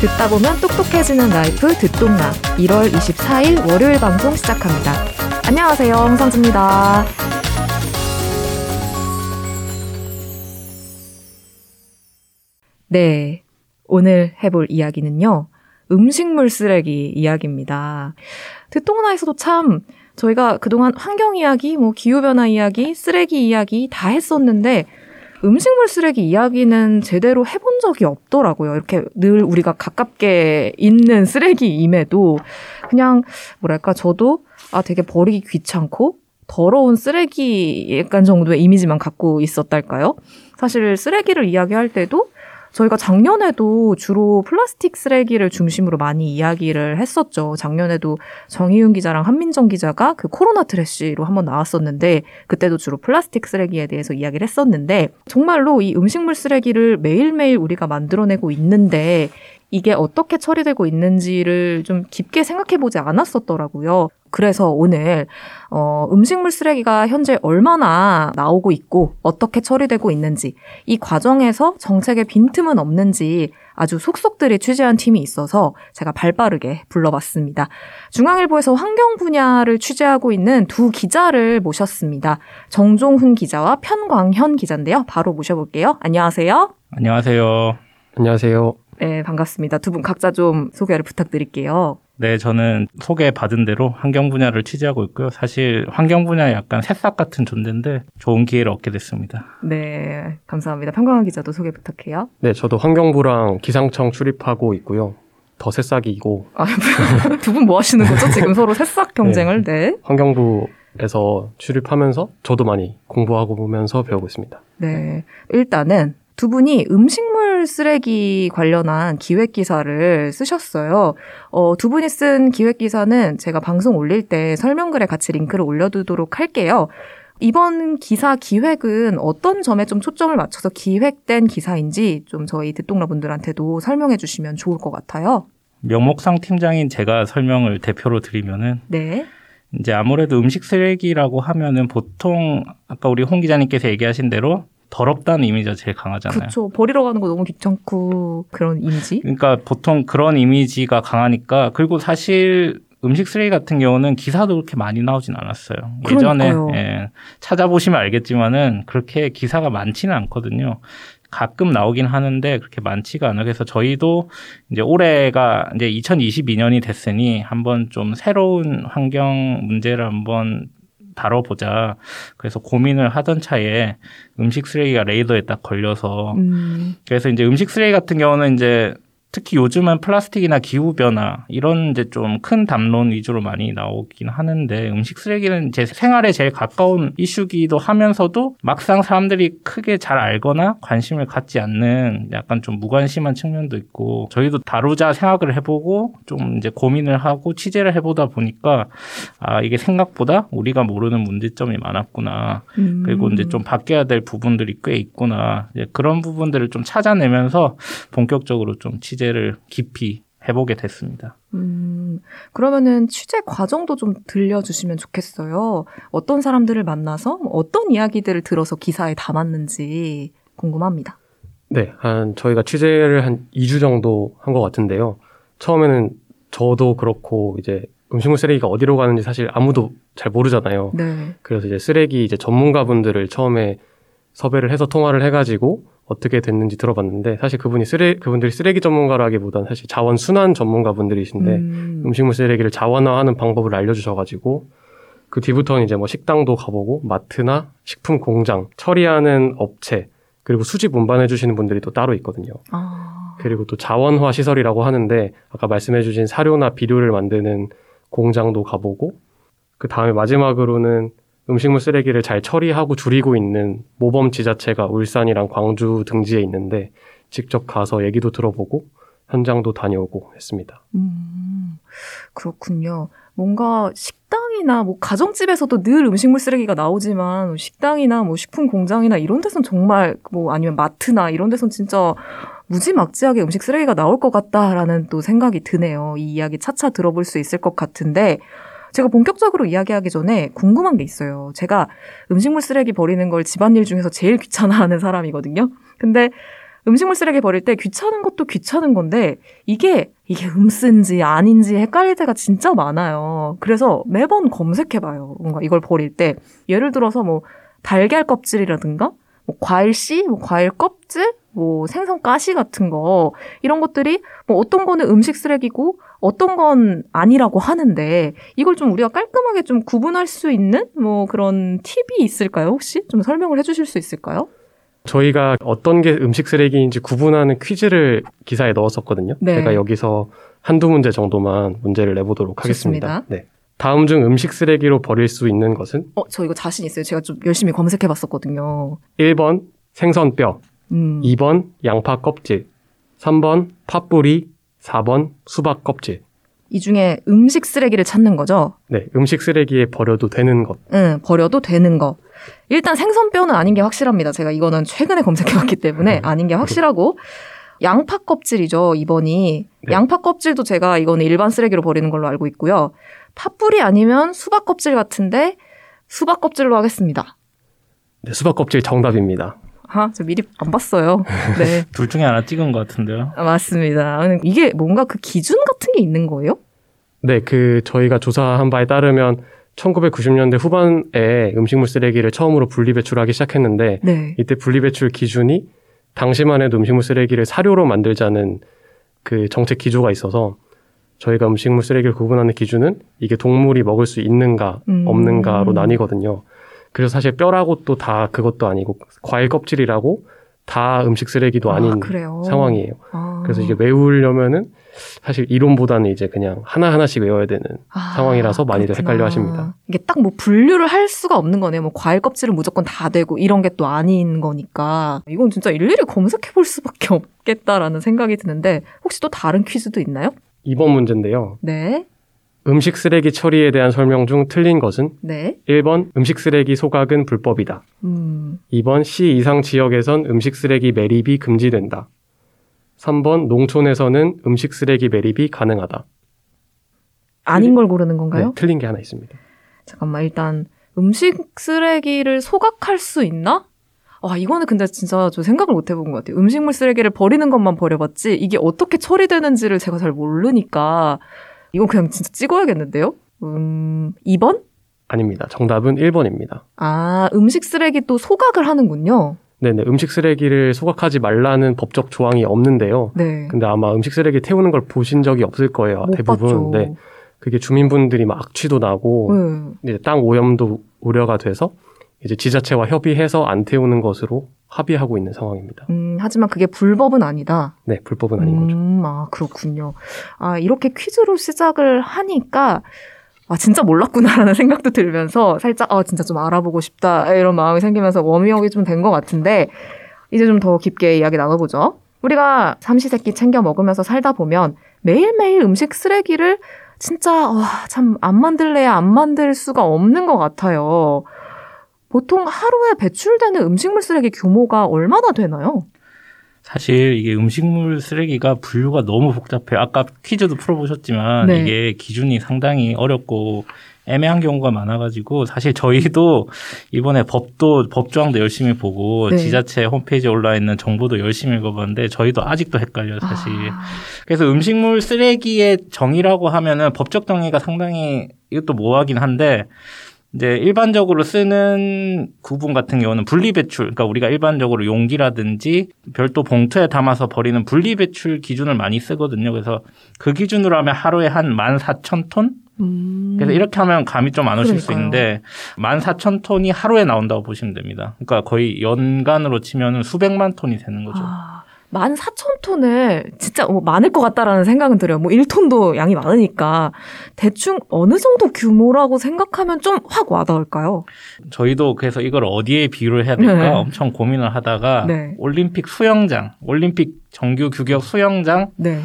듣다 보면 똑똑해지는 라이프 듣동나 1월 24일 월요일 방송 시작합니다. 안녕하세요. 홍상수입니다. 네. 오늘 해볼 이야기는요. 음식물 쓰레기 이야기입니다. 듣동나에서도 참 저희가 그동안 환경 이야기, 뭐 기후변화 이야기, 쓰레기 이야기 다 했었는데 음식물 쓰레기 이야기는 제대로 해본 적이 없더라고요. 이렇게 늘 우리가 가깝게 있는 쓰레기임에도 그냥 뭐랄까 저도 아 되게 버리기 귀찮고 더러운 쓰레기 약간 정도의 이미지만 갖고 있었달까요? 사실 쓰레기를 이야기할 때도 저희가 작년에도 주로 플라스틱 쓰레기를 중심으로 많이 이야기를 했었죠. 작년에도 정희윤 기자랑 한민정 기자가 그 코로나 트래쉬로 한번 나왔었는데 그때도 주로 플라스틱 쓰레기에 대해서 이야기를 했었는데 정말로 이 음식물 쓰레기를 매일매일 우리가 만들어내고 있는데 이게 어떻게 처리되고 있는지를 좀 깊게 생각해 보지 않았었더라고요. 그래서 오늘 어, 음식물 쓰레기가 현재 얼마나 나오고 있고 어떻게 처리되고 있는지 이 과정에서 정책의 빈틈은 없는지 아주 속속들이 취재한 팀이 있어서 제가 발빠르게 불러봤습니다. 중앙일보에서 환경 분야를 취재하고 있는 두 기자를 모셨습니다. 정종훈 기자와 편광현 기자인데요. 바로 모셔볼게요. 안녕하세요. 안녕하세요. 안녕하세요. 네, 반갑습니다. 두 분 각자 좀 소개를 부탁드릴게요. 네, 저는 소개받은 대로 환경 분야를 취재하고 있고요. 사실 환경 분야에 약간 새싹 같은 존재인데 좋은 기회를 얻게 됐습니다. 네, 감사합니다. 평강한 기자도 소개 부탁해요. 네, 저도 환경부랑 기상청 출입하고 있고요. 더 새싹이고. 아, 두 분 뭐 하시는 거죠? 지금 서로 새싹 경쟁을, 네. 환경부 에서 출입하면서 저도 많이 공부하고 보면서 배우고 있습니다. 네. 일단은 두 분이 음식물 쓰레기 관련한 기획 기사를 쓰셨어요. 어, 두 분이 쓴 기획 기사는 제가 방송 올릴 때 설명글에 같이 링크를 올려두도록 할게요. 이번 기사 기획은 어떤 점에 좀 초점을 맞춰서 기획된 기사인지 좀 저희 듣동라 분들한테도 설명해 주시면 좋을 것 같아요. 명목상 팀장인 제가 설명을 대표로 드리면은 네. 이제 아무래도 음식 쓰레기라고 하면은 보통 아까 우리 홍 기자님께서 얘기하신 대로 더럽다는 이미지가 제일 강하잖아요. 그렇죠. 버리러 가는 거 너무 귀찮고 그런 이미지. 그러니까 보통 그런 이미지가 강하니까 그리고 사실 음식 쓰레기 같은 경우는 기사도 그렇게 많이 나오진 않았어요. 예전에 예, 찾아보시면 알겠지만은 그렇게 기사가 많지는 않거든요. 가끔 나오긴 하는데 그렇게 많지가 않아요. 그래서 저희도 이제 올해가 이제 2022년이 됐으니 한번 좀 새로운 환경 문제를 한번 다뤄보자. 그래서 고민을 하던 차에 음식 쓰레기가 레이더에 딱 걸려서 음. 그래서 이제 음식 쓰레기 같은 경우는 이제 특히 요즘은 플라스틱이나 기후 변화 이런 이제 좀 큰 담론 위주로 많이 나오긴 하는데 음식 쓰레기는 제 생활에 제일 가까운 이슈기도 하면서도 막상 사람들이 크게 잘 알거나 관심을 갖지 않는 약간 좀 무관심한 측면도 있고 저희도 다루자 생각을 해보고 좀 이제 고민을 하고 취재를 해보다 보니까 아 이게 생각보다 우리가 모르는 문제점이 많았구나 음. 그리고 이제 좀 바뀌어야 될 부분들이 꽤 있구나 이제 그런 부분들을 좀 찾아내면서 본격적으로 좀 취재 취재를 깊이 해보게 됐습니다. 음, 그러면은 취재 과정도 좀 들려주시면 좋겠어요. 어떤 사람들을 만나서 뭐 어떤 이야기들을 들어서 기사에 담았는지 궁금합니다. 네, 한 저희가 취재를 한 2주 정도 한 것 같은데요. 처음에는 저도 그렇고 이제 음식물 쓰레기가 어디로 가는지 사실 아무도 잘 모르잖아요. 네. 그래서 이제 쓰레기 이제 전문가분들을 처음에 섭외를 해서 통화를 해가지고 어떻게 됐는지 들어봤는데 사실 그분이 쓰레 그분들이 쓰레기 전문가라기보다는 사실 자원 순환 전문가분들이신데 음. 식물 쓰레기를 자원화하는 방법을 알려주셔가지고 그 뒤부터는 이제 뭐 식당도 가보고 마트나 식품 공장 처리하는 업체 그리고 수집 운반해 주시는 분들이 또 따로 있거든요. 아. 그리고 또 자원화 시설이라고 하는데 아까 말씀해 주신 사료나 비료를 만드는 공장도 가보고 그 다음에 마지막으로는 음식물 쓰레기를 잘 처리하고 줄이고 있는 모범 지자체가 울산이랑 광주 등지에 있는데 직접 가서 얘기도 들어보고 현장도 다녀오고 했습니다. 음, 그렇군요. 뭔가 식당이나 뭐 가정집에서도 늘 음식물 쓰레기가 나오지만 식당이나 뭐 식품 공장이나 이런 데선 정말 뭐 아니면 마트나 이런 데선 진짜 무지막지하게 음식 쓰레기가 나올 것 같다라는 또 생각이 드네요. 이 이야기 차차 들어볼 수 있을 것 같은데 제가 본격적으로 이야기하기 전에 궁금한 게 있어요. 제가 음식물 쓰레기 버리는 걸 집안일 중에서 제일 귀찮아하는 사람이거든요. 근데 음식물 쓰레기 버릴 때 귀찮은 것도 귀찮은 건데 이게 이게 음쓴지 아닌지 헷갈릴 때가 진짜 많아요. 그래서 매번 검색해봐요. 뭔가 이걸 버릴 때 예를 들어서 뭐 달걀 껍질이라든가 뭐 과일 씨, 뭐 과일 껍질, 뭐 생선 가시 같은 거 이런 것들이 뭐 어떤 거는 음식 쓰레기고 어떤 건 아니라고 하는데 이걸 좀 우리가 깔끔하게 좀 구분할 수 있는 뭐 그런 팁이 있을까요? 혹시 좀 설명을 해주실 수 있을까요? 저희가 어떤 게 음식 쓰레기인지 구분하는 퀴즈를 기사에 넣었었거든요. 네. 제가 여기서 한두 문제 정도만 문제를 내보도록 하겠습니다. 좋습니다. 네. 다음 중 음식 쓰레기로 버릴 수 있는 것은? 어, 저 이거 자신 있어요. 제가 좀 열심히 검색해 봤었거든요. 1번 생선뼈, 음. 2번 양파 껍질, 3번 팥뿌리, 4번 수박 껍질. 이 중에 음식 쓰레기를 찾는 거죠? 네, 음식 쓰레기에 버려도 되는 것. 응, 버려도 되는 것. 일단 생선뼈는 아닌 게 확실합니다. 제가 이거는 최근에 검색해봤기 때문에 음. 아닌 게 확실하고. 양파 껍질이죠, 2번이. 네. 양파 껍질도 제가 이거는 일반 쓰레기로 버리는 걸로 알고 있고요. 팥뿌리 아니면 수박 껍질 같은데 수박 껍질로 하겠습니다. 네, 수박 껍질 정답입니다. 아, 저 미리 안 봤어요. 네. 둘 중에 하나 찍은 것 같은데요. 아, 맞습니다. 이게 뭔가 그 기준 같은 게 있는 거예요? 네, 그 저희가 조사한 바에 따르면 1990년대 후반에 음식물 쓰레기를 처음으로 분리배출하기 시작했는데 네. 이때 분리배출 기준이 당시만 해도 음식물 쓰레기를 사료로 만들자는 그 정책 기조가 있어서 저희가 음식물 쓰레기를 구분하는 기준은 이게 동물이 먹을 수 있는가 음. 없는가로 나뉘거든요. 그래서 사실 뼈라고 또 다 그것도 아니고 과일 껍질이라고 다 음식 쓰레기도 아, 아닌 아, 상황이에요. 아. 그래서 이게 외우려면은 사실 이론보다는 이제 그냥 하나하나씩 외워야 되는 아, 상황이라서 많이들 그렇구나. 헷갈려 하십니다. 이게 딱 뭐 분류를 할 수가 없는 거네요. 뭐 과일 껍질은 무조건 다 되고 이런 게 또 아닌 거니까. 이건 진짜 일일이 검색해 볼 수밖에 없겠다라는 생각이 드는데 혹시 또 다른 퀴즈도 있나요? 이번 문제인데요. 네. 음식 쓰레기 처리에 대한 설명 중 틀린 것은 네. 1번 음식 쓰레기 소각은 불법이다. 음. 2번 시 이상 지역에선 음식 쓰레기 매립이 금지된다. 3번 농촌에서는 음식 쓰레기 매립이 가능하다. 아닌 걸 고르는 건가요? 네, 틀린 게 하나 있습니다. 잠깐만 일단 음식 쓰레기를 소각할 수 있나? 와, 이거는 근데 진짜 저 생각을 못 해본 것 같아요. 음식물 쓰레기를 버리는 것만 버려봤지, 이게 어떻게 처리되는지를 제가 잘 모르니까, 이건 그냥 진짜 찍어야겠는데요? 음, 2번? 아닙니다. 정답은 1번입니다. 아, 음식 쓰레기 또 소각을 하는군요. 네네. 음식 쓰레기를 소각하지 말라는 법적 조항이 없는데요. 네. 근데 아마 음식 쓰레기 태우는 걸 보신 적이 없을 거예요. 대부분. 봤죠. 네. 그게 주민분들이 막 악취도 나고, 네. 이제 땅 오염도 우려가 돼서 이제 지자체와 협의해서 안 태우는 것으로 합의하고 있는 상황입니다. 음, 하지만 그게 불법은 아니다. 네, 불법은 아닌 음, 거죠. 아, 그렇군요. 아, 이렇게 퀴즈로 시작을 하니까 아, 진짜 몰랐구나라는 생각도 들면서 살짝 아, 진짜 좀 알아보고 싶다 이런 마음이 생기면서 워밍업이 좀 된 것 같은데 이제 좀 더 깊게 이야기 나눠보죠. 우리가 삼시세끼 챙겨 먹으면서 살다 보면 매일매일 음식 쓰레기를 진짜 와, 참 안 만들래야 안 만들 수가 없는 것 같아요. 보통 하루에 배출되는 음식물 쓰레기 규모가 얼마나 되나요? 사실 이게 음식물 쓰레기가 분류가 너무 복잡해요. 아까 퀴즈도 풀어보셨지만 네. 이게 기준이 상당히 어렵고 애매한 경우가 많아가지고 사실 저희도 이번에 법도 법조항도 열심히 보고 네. 지자체 홈페이지에 올라 있는 정보도 열심히 읽어봤는데 저희도 아직도 헷갈려요 사실. 아. 그래서 음식물 쓰레기의 정의라고 하면은 법적 정의가 상당히 이것도 모호하긴 한데 이제 일반적으로 쓰는 구분 같은 경우는 분리배출, 그러니까 우리가 일반적으로 용기라든지 별도 봉투에 담아서 버리는 분리배출 기준을 많이 쓰거든요. 그래서 그 기준으로 하면 하루에 한 14,000톤? 음. 그래서 이렇게 하면 감이 좀 안 오실 그러니까요. 수 있는데 14,000톤이 하루에 나온다고 보시면 됩니다. 그러니까 거의 연간으로 치면 수백만 톤이 되는 거죠. 아. 14,000톤을 진짜 뭐 많을 것 같다라는 생각은 들어요. 뭐 1톤도 양이 많으니까 대충 어느 정도 규모라고 생각하면 좀 확 와닿을까요? 저희도 그래서 이걸 어디에 비유를 해야 될까 네. 엄청 고민을 하다가 네. 올림픽 수영장, 올림픽 정규 규격 수영장에 네.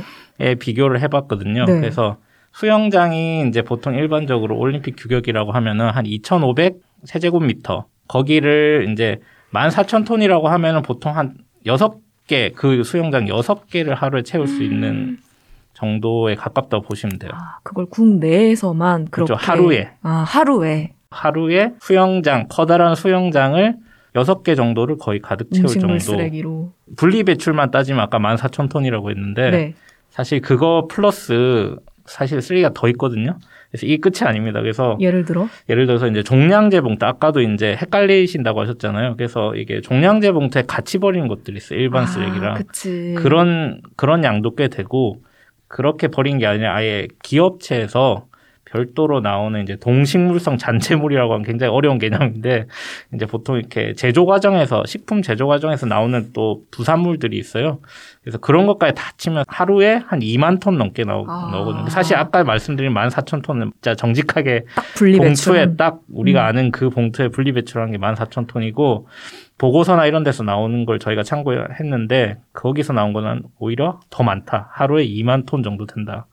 비교를 해봤거든요. 네. 그래서 수영장이 이제 보통 일반적으로 올림픽 규격이라고 하면은 한 2,500 세제곱미터 거기를 이제 14,000톤이라고 하면은 보통 한 6, 개, 그 수영장 여섯 개를 하루에 채울 수 있는 정도에 가깝다고 보시면 돼요. 아, 그걸 국 내에서만 그렇죠. 그렇게 그렇죠. 하루에. 아, 하루에. 하루에 수영장, 커다란 수영장을 여섯 개 정도를 거의 가득 채울 정도. 쓰레기로. 분리 배출만 따지면 아까 14,000톤이라고 했는데 네. 사실 그거 플러스 사실 쓰레기가 더 있거든요. 그래서 이게 끝이 아닙니다. 그래서 예를 들어 예를 들어서 이제 종량제 봉투 아까도 이제 헷갈리신다고 하셨잖아요. 그래서 이게 종량제 봉투에 같이 버리는 것들이 있어요. 일반 아, 쓰레기랑 그치. 그런 그런 양도 꽤 되고 그렇게 버린 게 아니라 아예 기업체에서 별도로 나오는 이제 동식물성 잔재물이라고 하면 굉장히 어려운 개념인데 이제 보통 이렇게 제조 과정에서 식품 제조 과정에서 나오는 또 부산물들이 있어요. 그래서 그런 것까지 다 치면 하루에 한 2만 톤 넘게 나오, 아. 나오거든요. 사실 아까 말씀드린 1 4 0 0 0 톤은 진짜 정직하게 봉투에 딱 우리가 음. 아는 그 봉투에 분리 배출한 게 14,000톤이고 보고서나 이런 데서 나오는 걸 저희가 참고했는데 거기서 나온 거는 오히려 더 많다. 하루에 2만 톤 정도 된다.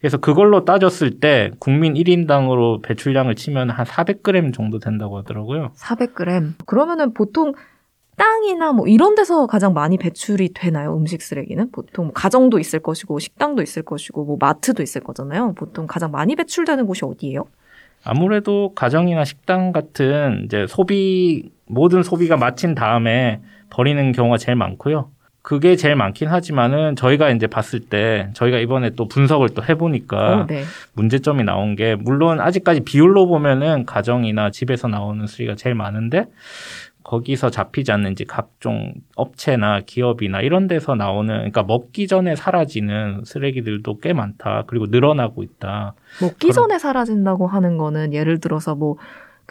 그래서 그걸로 따졌을 때 국민 1인당으로 배출량을 치면 한 400g 정도 된다고 하더라고요. 400g. 그러면은 보통 땅이나 뭐 이런 데서 가장 많이 배출이 되나요? 음식 쓰레기는 보통 뭐 가정도 있을 것이고 식당도 있을 것이고 뭐 마트도 있을 거잖아요. 보통 가장 많이 배출되는 곳이 어디예요? 아무래도 가정이나 식당 같은 이제 소비 모든 소비가 마친 다음에 버리는 경우가 제일 많고요. 그게 제일 많긴 하지만은 저희가 이제 봤을 때 저희가 이번에 또 분석을 또 해보니까 어, 네. 문제점이 나온 게 물론 아직까지 비율로 보면은 가정이나 집에서 나오는 수리가 제일 많은데 거기서 잡히지 않는 이제 각종 업체나 기업이나 이런 데서 나오는 그러니까 먹기 전에 사라지는 쓰레기들도 꽤 많다. 그리고 늘어나고 있다. 먹기 전에 사라진다고 하는 거는 예를 들어서 뭐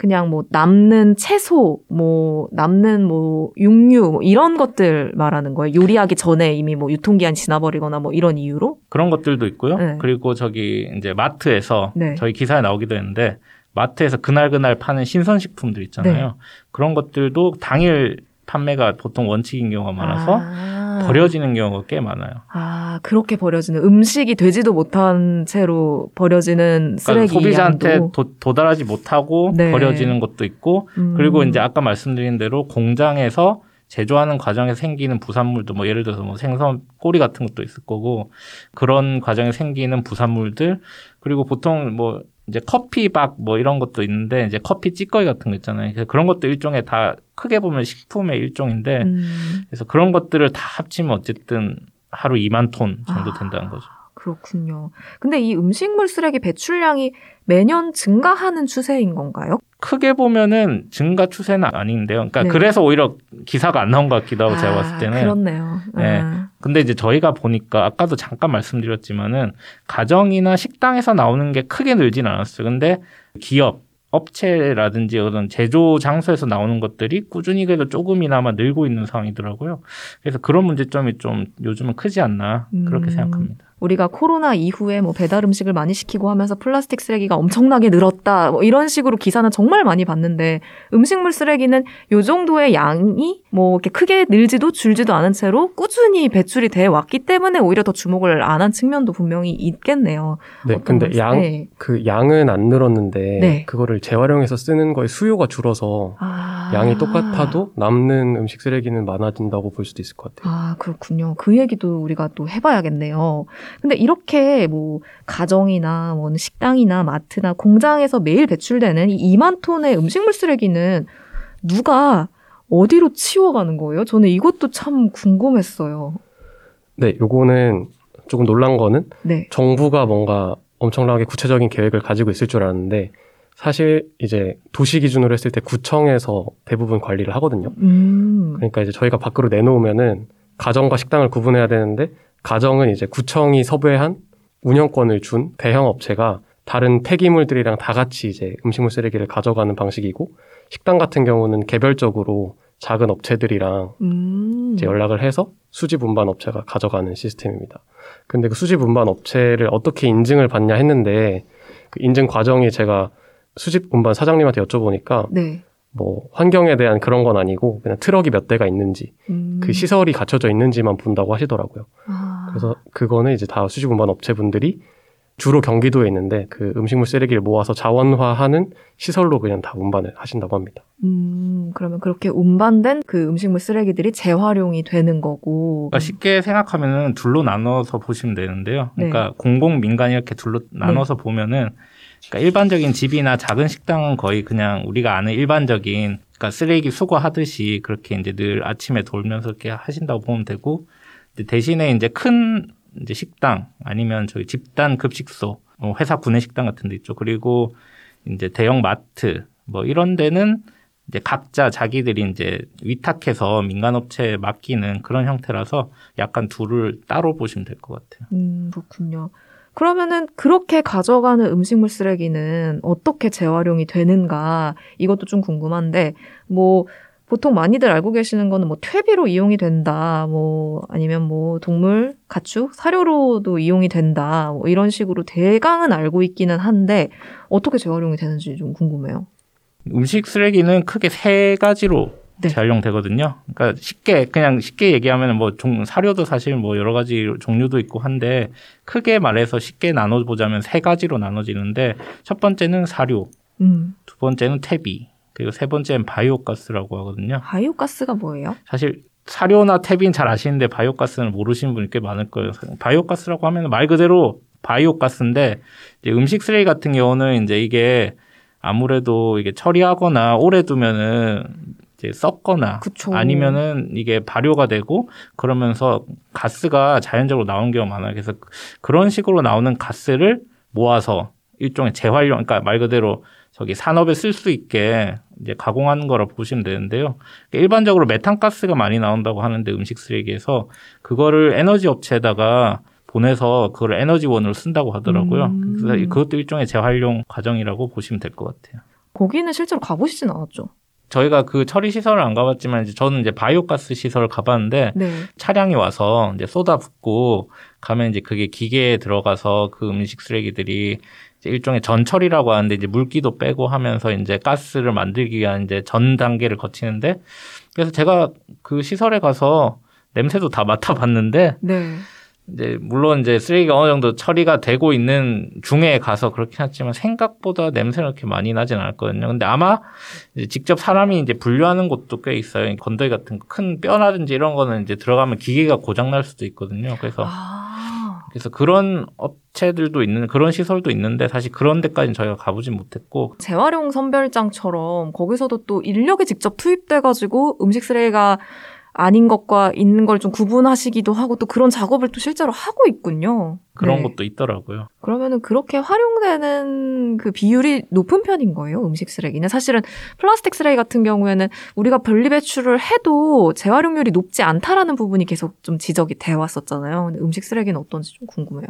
그냥 뭐 남는 채소, 뭐 남는 뭐 육류 뭐 이런 것들 말하는 거예요. 요리하기 전에 이미 뭐 유통기한 지나버리거나 뭐 이런 이유로 그런 것들도 있고요. 네. 그리고 저기 이제 마트에서 네. 저희 기사에 나오기도 했는데 마트에서 그날 그날 파는 신선식품들 있잖아요. 네. 그런 것들도 당일 판매가 보통 원칙인 경우가 많아서 아. 버려지는 경우가 꽤 많아요. 아 그렇게 버려지는 음식이 되지도 못한 채로 버려지는 그러니까 쓰레기 그러니까 소비자한테 도, 달하지 못하고 네. 버려지는 것도 있고 음. 그리고 이제 아까 말씀드린 대로 공장에서 제조하는 과정에 생기는 부산물도 뭐 예를 들어서 뭐 생선 꼬리 같은 것도 있을 거고 그런 과정에 생기는 부산물들 그리고 보통 뭐 이제 커피박 뭐 이런 것도 있는데 이제 커피 찌꺼기 같은 거 있잖아요. 그래서 그런 것도 일종의 다 크게 보면 식품의 일종인데 음. 그래서 그런 것들을 다 합치면 어쨌든 하루 2만 톤 정도 된다는 아, 거죠. 그렇군요. 근데 이 음식물 쓰레기 배출량이 매년 증가하는 추세인 건가요? 크게 보면은 증가 추세는 아닌데요. 그러니까 네. 그래서 오히려 기사가 안 나온 것 같기도 하고 아, 제가 봤을 때는. 그렇네요. 네. 아. 근데 이제 저희가 보니까 아까도 잠깐 말씀드렸지만은 가정이나 식당에서 나오는 게 크게 늘진 않았어요. 근데 기업 업체라든지 어떤 제조 장소에서 나오는 것들이 꾸준히 그래도 조금이나마 늘고 있는 상황이더라고요. 그래서 그런 문제점이 좀 요즘은 크지 않나 그렇게 음. 생각합니다. 우리가 코로나 이후에 뭐 배달 음식을 많이 시키고 하면서 플라스틱 쓰레기가 엄청나게 늘었다. 뭐 이런 식으로 기사는 정말 많이 봤는데 음식물 쓰레기는 요 정도의 양이 뭐 이렇게 크게 늘지도 줄지도 않은 채로 꾸준히 배출이 돼 왔기 때문에 오히려 더 주목을 안 한 측면도 분명히 있겠네요. 네, 근데 양, 네. 그 양은 안 늘었는데 네. 그거를 재활용해서 쓰는 거에 수요가 줄어서 아... 양이 똑같아도 남는 음식 쓰레기는 많아진다고 볼 수도 있을 것 같아요. 아, 그렇군요. 그 얘기도 우리가 또 해봐야겠네요. 근데 이렇게 뭐 가정이나 뭐 식당이나 마트나 공장에서 매일 배출되는 이 2만 톤의 음식물 쓰레기는 누가 어디로 치워가는 거예요? 저는 이것도 참 궁금했어요. 네, 요거는 조금 놀란 거는 네. 정부가 뭔가 엄청나게 구체적인 계획을 가지고 있을 줄 알았는데 사실 이제 도시 기준으로 했을 때 구청에서 대부분 관리를 하거든요. 음. 그러니까 이제 저희가 밖으로 내놓으면은 가정과 식당을 구분해야 되는데 가정은 이제 구청이 섭외한 운영권을 준 대형 업체가 다른 폐기물들이랑 다 같이 이제 음식물 쓰레기를 가져가는 방식이고 식당 같은 경우는 개별적으로 작은 업체들이랑 음. 이제 연락을 해서 수집 운반 업체가 가져가는 시스템입니다. 근데 그 수집 운반 업체를 어떻게 인증을 받냐 했는데 그 인증 과정이 제가 수집 운반 사장님한테 여쭤보니까 네. 뭐 환경에 대한 그런 건 아니고 그냥 트럭이 몇 대가 있는지 음. 그 시설이 갖춰져 있는지만 본다고 하시더라고요. 아. 그래서 그거는 이제 다 수집 운반 업체분들이 주로 경기도에 있는데 그 음식물 쓰레기를 모아서 자원화하는 시설로 그냥 다 운반을 하신다고 합니다. 음, 그러면 그렇게 운반된 그 음식물 쓰레기들이 재활용이 되는 거고. 그러니까 쉽게 생각하면은 둘로 나눠서 보시면 되는데요. 그러니까 네. 공공 민간 이렇게 둘로 나눠서 네. 보면은 그러니까 일반적인 집이나 작은 식당은 거의 그냥 우리가 아는 일반적인 그러니까 쓰레기 수거하듯이 그렇게 이제 늘 아침에 돌면서 이렇게 하신다고 보면 되고 대신에 이제 큰 이제 식당 아니면 저희 집단 급식소, 뭐 회사 구내 식당 같은 데 있죠. 그리고 이제 대형 마트 뭐 이런 데는 이제 각자 자기들이 이제 위탁해서 민간업체에 맡기는 그런 형태라서 약간 둘을 따로 보시면 될 것 같아요. 음, 그렇군요. 그러면은 그렇게 가져가는 음식물 쓰레기는 어떻게 재활용이 되는가 이것도 좀 궁금한데 뭐 보통 많이들 알고 계시는 거는 뭐 퇴비로 이용이 된다, 뭐 아니면 뭐 동물 가축 사료로도 이용이 된다, 뭐 이런 식으로 대강은 알고 있기는 한데 어떻게 재활용이 되는지 좀 궁금해요. 음식 쓰레기는 크게 세 가지로 네. 재활용되거든요. 그러니까 쉽게 그냥 쉽게 얘기하면 뭐 종, 사료도 사실 뭐 여러 가지 종류도 있고 한데 크게 말해서 쉽게 나눠 보자면 세 가지로 나눠지는데 첫 번째는 사료, 음. 두 번째는 퇴비, 그리고 세 번째는 바이오가스라고 하거든요. 바이오가스가 뭐예요? 사실 사료나 탭인 잘 아시는데 바이오가스는 모르시는 분이 꽤 많을 거예요. 바이오가스라고 하면 말 그대로 바이오가스인데 음식 쓰레기 같은 경우는 이제 이게 아무래도 이게 처리하거나 오래 두면은 이제 썩거나 그쵸. 아니면은 이게 발효가 되고 그러면서 가스가 자연적으로 나온 경우가 많아요. 그래서 그런 식으로 나오는 가스를 모아서 일종의 재활용, 그러니까 말 그대로 저기 산업에 쓸 수 있게 이제 가공하는 거라 보시면 되는데요. 일반적으로 메탄가스가 많이 나온다고 하는데 음식 쓰레기에서 그거를 에너지 업체에다가 보내서 그걸 에너지원으로 쓴다고 하더라고요. 음. 그래서 그것도 일종의 재활용 과정이라고 보시면 될 것 같아요. 거기는 실제로 가보시진 않았죠? 저희가 그 처리 시설을 안 가봤지만 이제 저는 이제 바이오가스 시설을 가봤는데 네. 차량이 와서 이제 쏟아붓고 가면 이제 그게 기계에 들어가서 그 음식 쓰레기들이 일종의 전철이라고 하는데 이제 물기도 빼고 하면서 이제 가스를 만들기 위한 이제 전 단계를 거치는데 그래서 제가 그 시설에 가서 냄새도 다 맡아봤는데 네. 이제 물론 이제 쓰레기가 어느 정도 처리가 되고 있는 중에 가서 그렇긴 하지만 생각보다 냄새는 그렇게 많이 나진 않았거든요. 근데 아마 이제 직접 사람이 이제 분류하는 곳도 꽤 있어요. 건더기 같은 큰 뼈라든지 이런 거는 이제 들어가면 기계가 고장 날 수도 있거든요. 그래서 아. 그래서 그런 업체들도 있는 그런 시설도 있는데 사실 그런 데까지는 저희가 가보진 못했고 재활용 선별장처럼 거기서도 또 인력이 직접 투입돼 가지고 음식 쓰레기가 아닌 것과 있는 걸 좀 구분하시기도 하고 또 그런 작업을 또 실제로 하고 있군요. 그런 네. 것도 있더라고요. 그러면은 그렇게 활용되는 그 비율이 높은 편인 거예요, 음식 쓰레기는. 사실은 플라스틱 쓰레기 같은 경우에는 우리가 분리 배출을 해도 재활용률이 높지 않다라는 부분이 계속 좀 지적이 돼 왔었잖아요. 근데 음식 쓰레기는 어떤지 좀 궁금해요.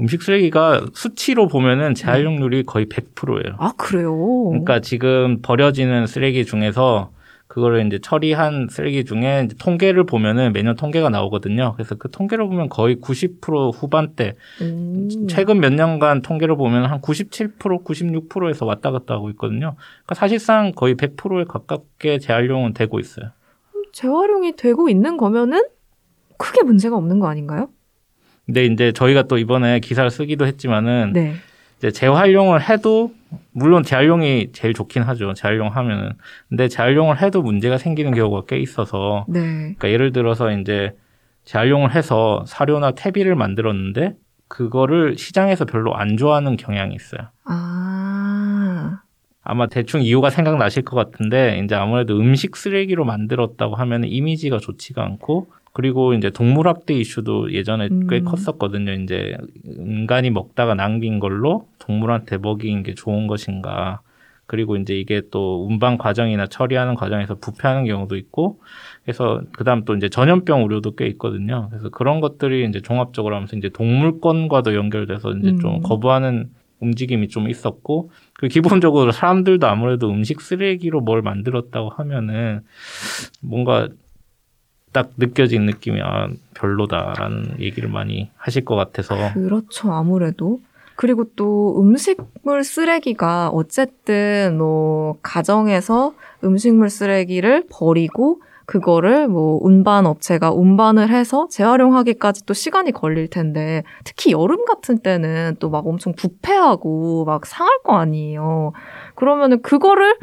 음식 쓰레기가 수치로 보면은 재활용률이 거의 100%예요. 아, 그래요? 그러니까 지금 버려지는 쓰레기 중에서 그거를 이제 처리한 쓰레기 중에 통계를 보면은 매년 통계가 나오거든요. 그래서 그 통계를 보면 거의 90% 후반대. 음. 최근 몇 년간 통계를 보면 한 97%, 96%에서 왔다 갔다 하고 있거든요. 그러니까 사실상 거의 100%에 가깝게 재활용은 되고 있어요. 재활용이 되고 있는 거면은 크게 문제가 없는 거 아닌가요? 근데 이제 저희가 또 이번에 기사를 쓰기도 했지만은 네. 이제 재활용을 해도 물론 재활용이 제일 좋긴 하죠. 재활용 하면은. 근데 재활용을 해도 문제가 생기는 경우가 꽤 있어서. 네. 그러니까 예를 들어서 이제 재활용을 해서 사료나 퇴비를 만들었는데 그거를 시장에서 별로 안 좋아하는 경향이 있어요. 아. 아마 대충 이유가 생각나실 것 같은데 이제 아무래도 음식 쓰레기로 만들었다고 하면 이미지가 좋지가 않고 그리고 이제 동물학대 이슈도 예전에 음. 꽤 컸었거든요. 이제 인간이 먹다가 남긴 걸로 동물한테 먹이는 게 좋은 것인가. 그리고 이제 이게 또 운반 과정이나 처리하는 과정에서 부패하는 경우도 있고, 그래서 그다음 또 이제 전염병 우려도 꽤 있거든요. 그래서 그런 것들이 이제 종합적으로 하면서 이제 동물권과도 연결돼서 이제 음. 좀 거부하는 움직임이 좀 있었고, 그 기본적으로 사람들도 아무래도 음식 쓰레기로 뭘 만들었다고 하면은 뭔가 딱 느껴진 느낌이 아, 별로다라는 얘기를 많이 하실 것 같아서. 그렇죠. 아무래도. 그리고 또 음식물 쓰레기가 어쨌든 뭐 가정에서 음식물 쓰레기를 버리고 그거를 뭐 운반 업체가 운반을 해서 재활용하기까지 또 시간이 걸릴 텐데 특히 여름 같은 때는 또 막 엄청 부패하고 막 상할 거 아니에요. 그러면은 그거를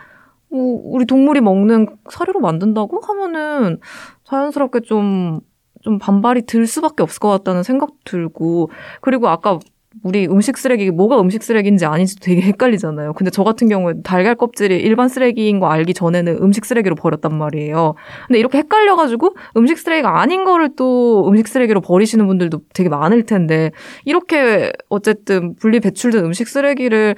뭐 우리 동물이 먹는 사료로 만든다고 하면은 자연스럽게 좀, 좀 반발이 들 수밖에 없을 것 같다는 생각 들고, 그리고 아까 우리 음식 쓰레기, 뭐가 음식 쓰레기인지 아닌지도 되게 헷갈리잖아요. 근데 저 같은 경우에 달걀 껍질이 일반 쓰레기인 거 알기 전에는 음식 쓰레기로 버렸단 말이에요. 근데 이렇게 헷갈려가지고 음식 쓰레기가 아닌 거를 또 음식 쓰레기로 버리시는 분들도 되게 많을 텐데, 이렇게 어쨌든 분리 배출된 음식 쓰레기를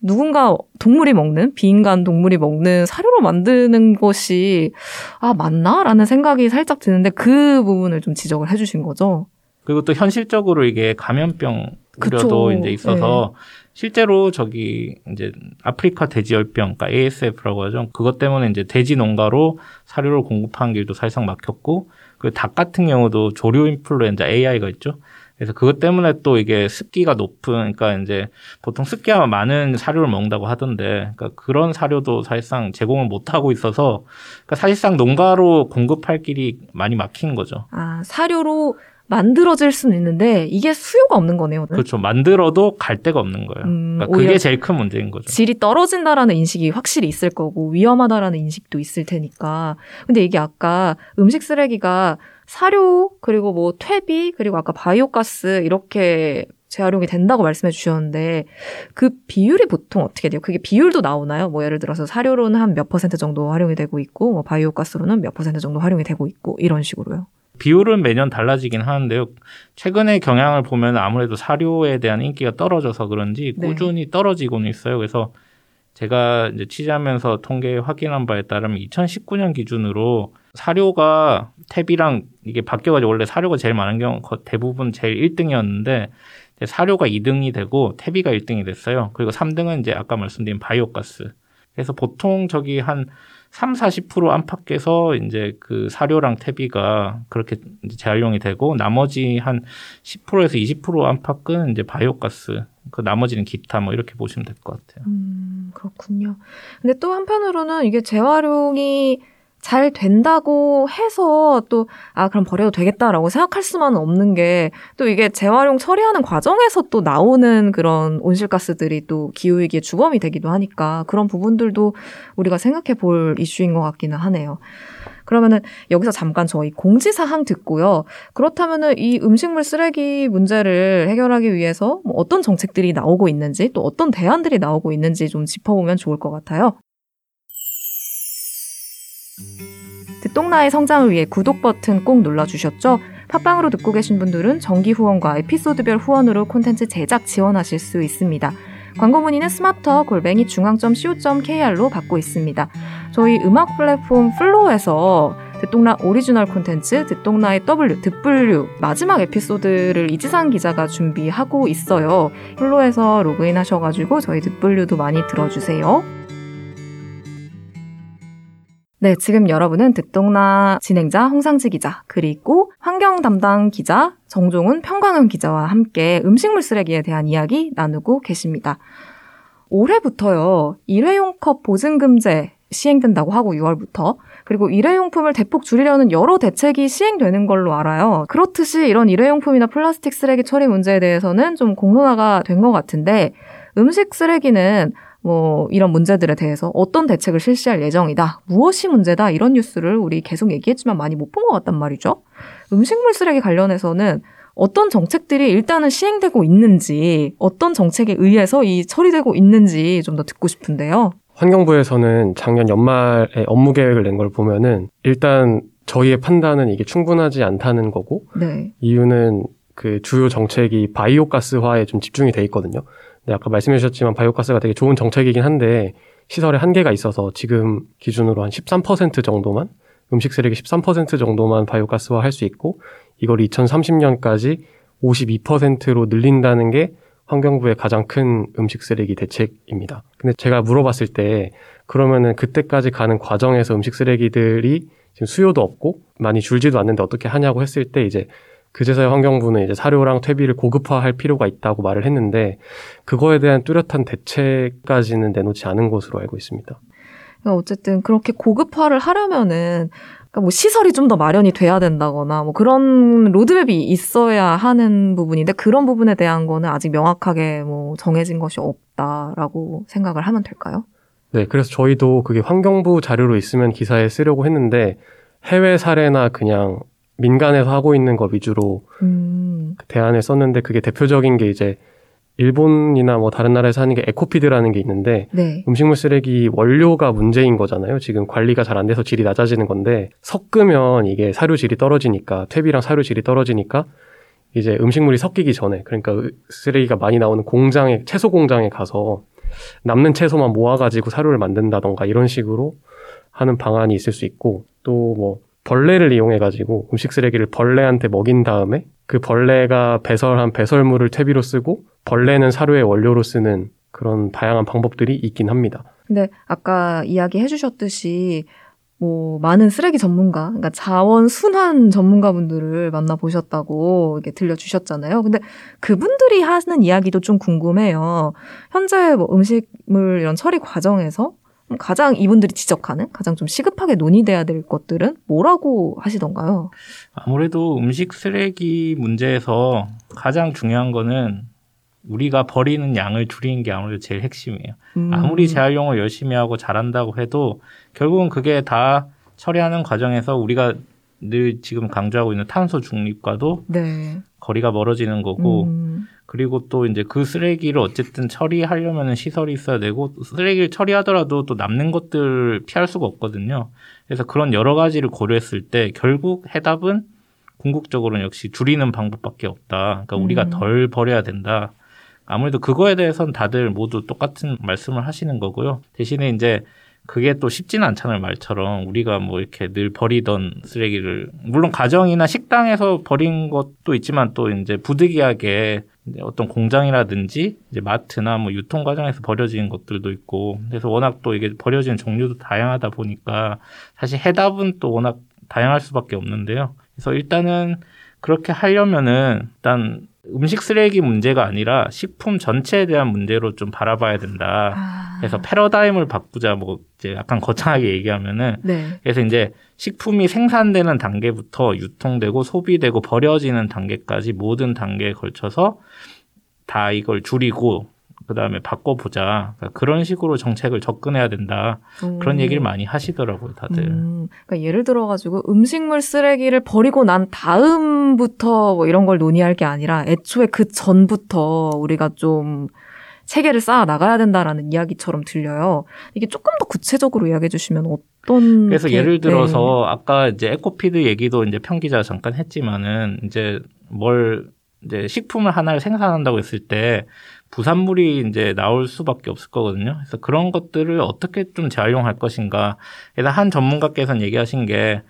누군가 동물이 먹는 비인간 동물이 먹는 사료로 만드는 것이 아 맞나라는 생각이 살짝 드는데 그 부분을 좀 지적을 해주신 거죠. 그리고 또 현실적으로 이게 감염병 우려도 이제 있어서 네. 실제로 저기 이제 아프리카 돼지열병, 그러니까 ASF라고 하죠. 그것 때문에 이제 돼지 농가로 사료를 공급하는 길도 사실상 막혔고, 그 닭 같은 경우도 조류 인플루엔자 AI가 있죠. 그래서 그것 때문에 또 이게 습기가 높은, 그러니까 이제 보통 습기가 많은 사료를 먹는다고 하던데, 그러니까 그런 사료도 사실상 제공을 못 하고 있어서, 그러니까 사실상 농가로 공급할 길이 많이 막힌 거죠. 아 사료로 만들어질 수는 있는데 이게 수요가 없는 거네요. 오늘. 그렇죠. 만들어도 갈 데가 없는 거예요. 음, 그러니까 그게 제일 큰 문제인 거죠. 질이 떨어진다라는 인식이 확실히 있을 거고 위험하다라는 인식도 있을 테니까. 근데 이게 아까 음식 쓰레기가 사료 그리고 뭐 퇴비 그리고 아까 바이오가스 이렇게 재활용이 된다고 말씀해 주셨는데 그 비율이 보통 어떻게 돼요? 그게 비율도 나오나요? 뭐 예를 들어서 사료로는 한 몇 퍼센트 정도 활용이 되고 있고 뭐 바이오가스로는 몇 퍼센트 정도 활용이 되고 있고 이런 식으로요. 비율은 매년 달라지긴 하는데요. 최근의 경향을 보면 아무래도 사료에 대한 인기가 떨어져서 그런지 네. 꾸준히 네. 떨어지고는 있어요. 그래서 제가 이제 취재하면서 통계 확인한 바에 따르면 2019년 기준으로 사료가 퇴비랑 이게 바뀌어가지고 원래 사료가 제일 많은 경우 대부분 제일 1등이었는데 사료가 2등이 되고 탭이가 1등이 됐어요. 그리고 3등은 이제 아까 말씀드린 바이오가스. 그래서 보통 저기 한 3, 40% 안팎에서 이제 그 사료랑 퇴비가 그렇게 재활용이 되고 나머지 한 10%에서 20% 안팎은 이제 바이오가스 그 나머지는 기타 뭐 이렇게 보시면 될 것 같아요. 음, 그렇군요. 근데 또 한편으로는 이게 재활용이 잘 된다고 해서 또, 아, 그럼 버려도 되겠다라고 생각할 수만은 없는 게, 또 이게 재활용 처리하는 과정에서 또 나오는 그런 온실가스들이 또 기후위기의 주범이 되기도 하니까 그런 부분들도 우리가 생각해 볼 이슈인 것 같기는 하네요. 그러면은 여기서 잠깐 저희 공지사항 듣고요. 그렇다면은 이 음식물 쓰레기 문제를 해결하기 위해서 뭐 어떤 정책들이 나오고 있는지 또 어떤 대안들이 나오고 있는지 좀 짚어보면 좋을 것 같아요. 듣똑라의 성장을 위해 구독 버튼 꼭 눌러주셨죠? 팟빵으로 듣고 계신 분들은 정기 후원과 에피소드별 후원으로 콘텐츠 제작 지원하실 수 있습니다. 광고 문의는 smarter 골뱅이 중앙 점 co.kr로 받고 있습니다. 저희 음악 플랫폼 플로에서 듣똑라 오리지널 콘텐츠 듣똑라의 W 듣블류 마지막 에피소드를 이지상 기자가 준비하고 있어요. 플로에서 로그인 하셔가지고 저희 듣블류도 많이 들어주세요. 네, 지금 여러분은 듣동나 진행자 홍상지 기자, 그리고 환경 담당 기자 정종훈 평광은 기자와 함께 음식물 쓰레기에 대한 이야기 나누고 계십니다. 올해부터요, 일회용 컵 보증금제 시행된다고 하고 6월부터 그리고 일회용품을 대폭 줄이려는 여러 대책이 시행되는 걸로 알아요. 그렇듯이 이런 일회용품이나 플라스틱 쓰레기 처리 문제에 대해서는 좀 공론화가 된 것 같은데 음식 쓰레기는 뭐 이런 문제들에 대해서 어떤 대책을 실시할 예정이다. 무엇이 문제다. 이런 뉴스를 우리 계속 얘기했지만 많이 못 본 것 같단 말이죠. 음식물 쓰레기 관련해서는 어떤 정책들이 일단은 시행되고 있는지, 어떤 정책에 의해서 이 처리되고 있는지 좀 더 듣고 싶은데요. 환경부에서는 작년 연말에 업무 계획을 낸 걸 보면은 일단 저희의 판단은 이게 충분하지 않다는 거고, 네. 이유는 그 주요 정책이 바이오가스화에 좀 집중이 돼 있거든요. 네, 아까 말씀해 주셨지만 바이오가스가 되게 좋은 정책이긴 한데 시설에 한계가 있어서 지금 기준으로 한 13% 정도만 음식 쓰레기 13% 정도만 바이오가스화 할 수 있고 이걸 2030년까지 52%로 늘린다는 게 환경부의 가장 큰 음식 쓰레기 대책입니다. 근데 제가 물어봤을 때 그러면은 그때까지 가는 과정에서 음식 쓰레기들이 지금 수요도 없고 많이 줄지도 않는데 어떻게 하냐고 했을 때 이제 그제서야 환경부는 이제 사료랑 퇴비를 고급화할 필요가 있다고 말을 했는데 그거에 대한 뚜렷한 대책까지는 내놓지 않은 것으로 알고 있습니다. 그러니까 어쨌든 그렇게 고급화를 하려면은 그러니까 뭐 시설이 좀 더 마련이 돼야 된다거나 뭐 그런 로드맵이 있어야 하는 부분인데 그런 부분에 대한 거는 아직 명확하게 뭐 정해진 것이 없다라고 생각을 하면 될까요? 네, 그래서 저희도 그게 환경부 자료로 있으면 기사에 쓰려고 했는데 해외 사례나 그냥 민간에서 하고 있는 거 위주로 음. 대안을 썼는데 그게 대표적인 게 이제 일본이나 뭐 다른 나라에서 하는 게 에코피드라는 게 있는데 네. 음식물 쓰레기 원료가 문제인 거잖아요. 지금 관리가 잘 안 돼서 질이 낮아지는 건데 섞으면 이게 사료 질이 떨어지니까 퇴비랑 사료 질이 떨어지니까 이제 음식물이 섞이기 전에 그러니까 쓰레기가 많이 나오는 공장에 채소 공장에 가서 남는 채소만 모아가지고 사료를 만든다던가 이런 식으로 하는 방안이 있을 수 있고 또 뭐 벌레를 이용해 가지고 음식 쓰레기를 벌레한테 먹인 다음에 그 벌레가 배설한 배설물을 퇴비로 쓰고 벌레는 사료의 원료로 쓰는 그런 다양한 방법들이 있긴 합니다. 근데 아까 이야기 해 주셨듯이 뭐 많은 쓰레기 전문가, 그러니까 자원 순환 전문가분들을 만나 보셨다고 이렇게 들려 주셨잖아요. 근데 그분들이 하는 이야기도 좀 궁금해요. 현재 뭐 음식물 이런 처리 과정에서 가장 이분들이 지적하는 가장 좀 시급하게 논의돼야 될 것들은 뭐라고 하시던가요? 아무래도 음식 쓰레기 문제에서 가장 중요한 거는 우리가 버리는 양을 줄이는 게 아무래도 제일 핵심이에요. 음. 아무리 재활용을 열심히 하고 잘한다고 해도 결국은 그게 다 처리하는 과정에서 우리가 늘 지금 강조하고 있는 탄소 중립과도 네. 거리가 멀어지는 거고 음. 그리고 또 이제 그 쓰레기를 어쨌든 처리하려면 시설이 있어야 되고 쓰레기를 처리하더라도 또 남는 것들 피할 수가 없거든요. 그래서 그런 여러 가지를 고려했을 때 결국 해답은 궁극적으로는 역시 줄이는 방법밖에 없다. 그러니까 우리가 음. 덜 버려야 된다. 아무래도 그거에 대해서는 다들 모두 똑같은 말씀을 하시는 거고요. 대신에 이제 그게 또 쉽지는 않잖아요, 말처럼. 우리가 뭐 이렇게 늘 버리던 쓰레기를, 물론 가정이나 식당에서 버린 것도 있지만 또 이제 부득이하게 어떤 공장이라든지 이제 마트나 뭐 유통 과정에서 버려지는 것들도 있고, 그래서 워낙 또 이게 버려지는 종류도 다양하다 보니까 사실 해답은 또 워낙 다양할 수밖에 없는데요. 그래서 일단은 그렇게 하려면은 일단 음식 쓰레기 문제가 아니라 식품 전체에 대한 문제로 좀 바라봐야 된다. 아. 그래서 패러다임을 바꾸자 뭐 이제 약간 거창하게 얘기하면은 네. 그래서 이제 식품이 생산되는 단계부터 유통되고 소비되고 버려지는 단계까지 모든 단계에 걸쳐서 다 이걸 줄이고 그 다음에 바꿔보자. 그러니까 그런 식으로 정책을 접근해야 된다. 음. 그런 얘기를 많이 하시더라고요, 다들. 음. 그러니까 예를 들어 가지고 음식물 쓰레기를 버리고 난 다음부터 뭐 이런 걸 논의할 게 아니라 애초에 그 전부터 우리가 좀 체계를 쌓아 나가야 된다라는 이야기처럼 들려요. 이게 조금 더 구체적으로 이야기해 주시면 어떤 그래서 게, 예를 들어서 네. 아까 이제 에코피드 얘기도 이제 편 기자 잠깐 했지만은 이제 뭘 이제 식품을 하나를 생산한다고 했을 때 부산물이 이제 나올 수밖에 없을 거거든요. 그래서 그런 것들을 어떻게 좀 재활용할 것인가. 그래서 한 전문가께서는 얘기하신 게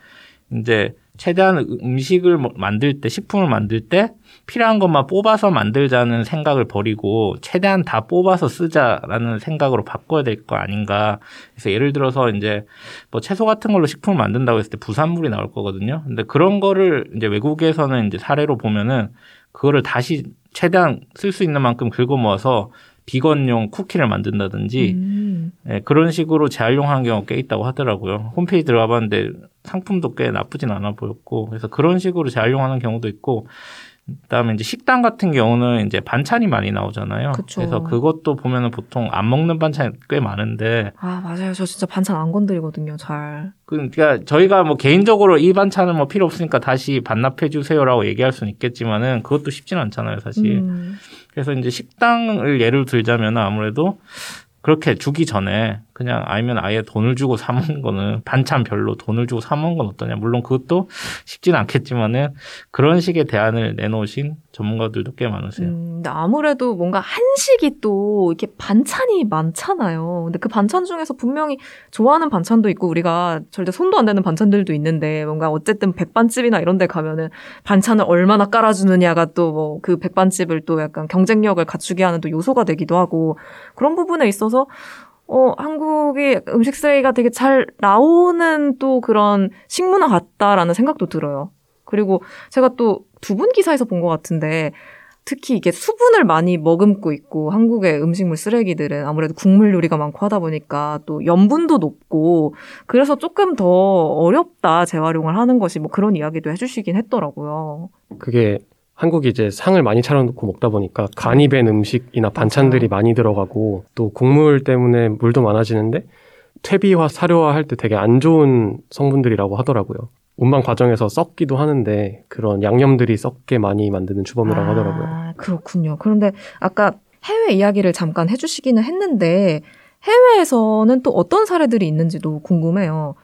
이제 최대한 음식을 뭐 만들 때, 식품을 만들 때 필요한 것만 뽑아서 만들자는 생각을 버리고 최대한 다 뽑아서 쓰자라는 생각으로 바꿔야 될 거 아닌가. 그래서 예를 들어서 이제 뭐 채소 같은 걸로 식품을 만든다고 했을 때 부산물이 나올 거거든요. 근데 그런 거를 이제 외국에서는 이제 사례로 보면은 그거를 다시 최대한 쓸 수 있는 만큼 긁어 모아서 비건용 쿠키를 만든다든지 음. 네, 그런 식으로 재활용하는 경우가 꽤 있다고 하더라고요. 홈페이지 들어가 봤는데 상품도 꽤 나쁘진 않아 보였고 그래서 그런 식으로 재활용하는 경우도 있고 그다음에 이제 식당 같은 경우는 이제 반찬이 많이 나오잖아요. 그쵸. 그래서 그것도 보면은 보통 안 먹는 반찬이 꽤 많은데 아 맞아요. 저 진짜 반찬 안 건드리거든요. 잘. 그러니까 저희가 뭐 개인적으로 이 반찬은 뭐 필요 없으니까 다시 반납해 주세요라고 얘기할 수는 있겠지만은 그것도 쉽지는 않잖아요, 사실. 음. 그래서 이제 식당을 예를 들자면 아무래도 그렇게 주기 전에 그냥 아니면 아예 돈을 주고 사 먹는 거는 반찬 별로 돈을 주고 사 먹는 건 어떠냐. 물론 그것도 쉽지는 않겠지만은 그런 식의 대안을 내놓으신 전문가들도 꽤 많으세요. 음, 아무래도 뭔가 한식이 또 이렇게 반찬이 많잖아요. 근데 그 반찬 중에서 분명히 좋아하는 반찬도 있고 우리가 절대 손도 안 대는 반찬들도 있는데 뭔가 어쨌든 백반집이나 이런 데 가면은 반찬을 얼마나 깔아주느냐가 또 뭐 그 백반집을 또 약간 경쟁력을 갖추게 하는 또 요소가 되기도 하고 그런 부분에 있어서 어, 한국의 음식 쓰레기가 되게 잘 나오는 또 그런 식문화 같다라는 생각도 들어요. 그리고 제가 또 두분 기사에서 본 것 같은데 특히 이게 수분을 많이 머금고 있고 한국의 음식물 쓰레기들은 아무래도 국물 요리가 많고 하다 보니까 또 염분도 높고 그래서 조금 더 어렵다 재활용을 하는 것이 뭐 그런 이야기도 해주시긴 했더라고요. 그게 한국이 이제 상을 많이 차려놓고 먹다 보니까 간이 밴 음식이나 반찬들이 많이 들어가고 또 국물 때문에 물도 많아지는데 퇴비화, 사료화 할 때 되게 안 좋은 성분들이라고 하더라고요. 운반 과정에서 썩기도 하는데 그런 양념들이 썩게 많이 만드는 주범이라고 아, 하더라고요. 그렇군요. 그런데 아까 해외 이야기를 잠깐 해주시기는 했는데 해외에서는 또 어떤 사례들이 있는지도 궁금해요.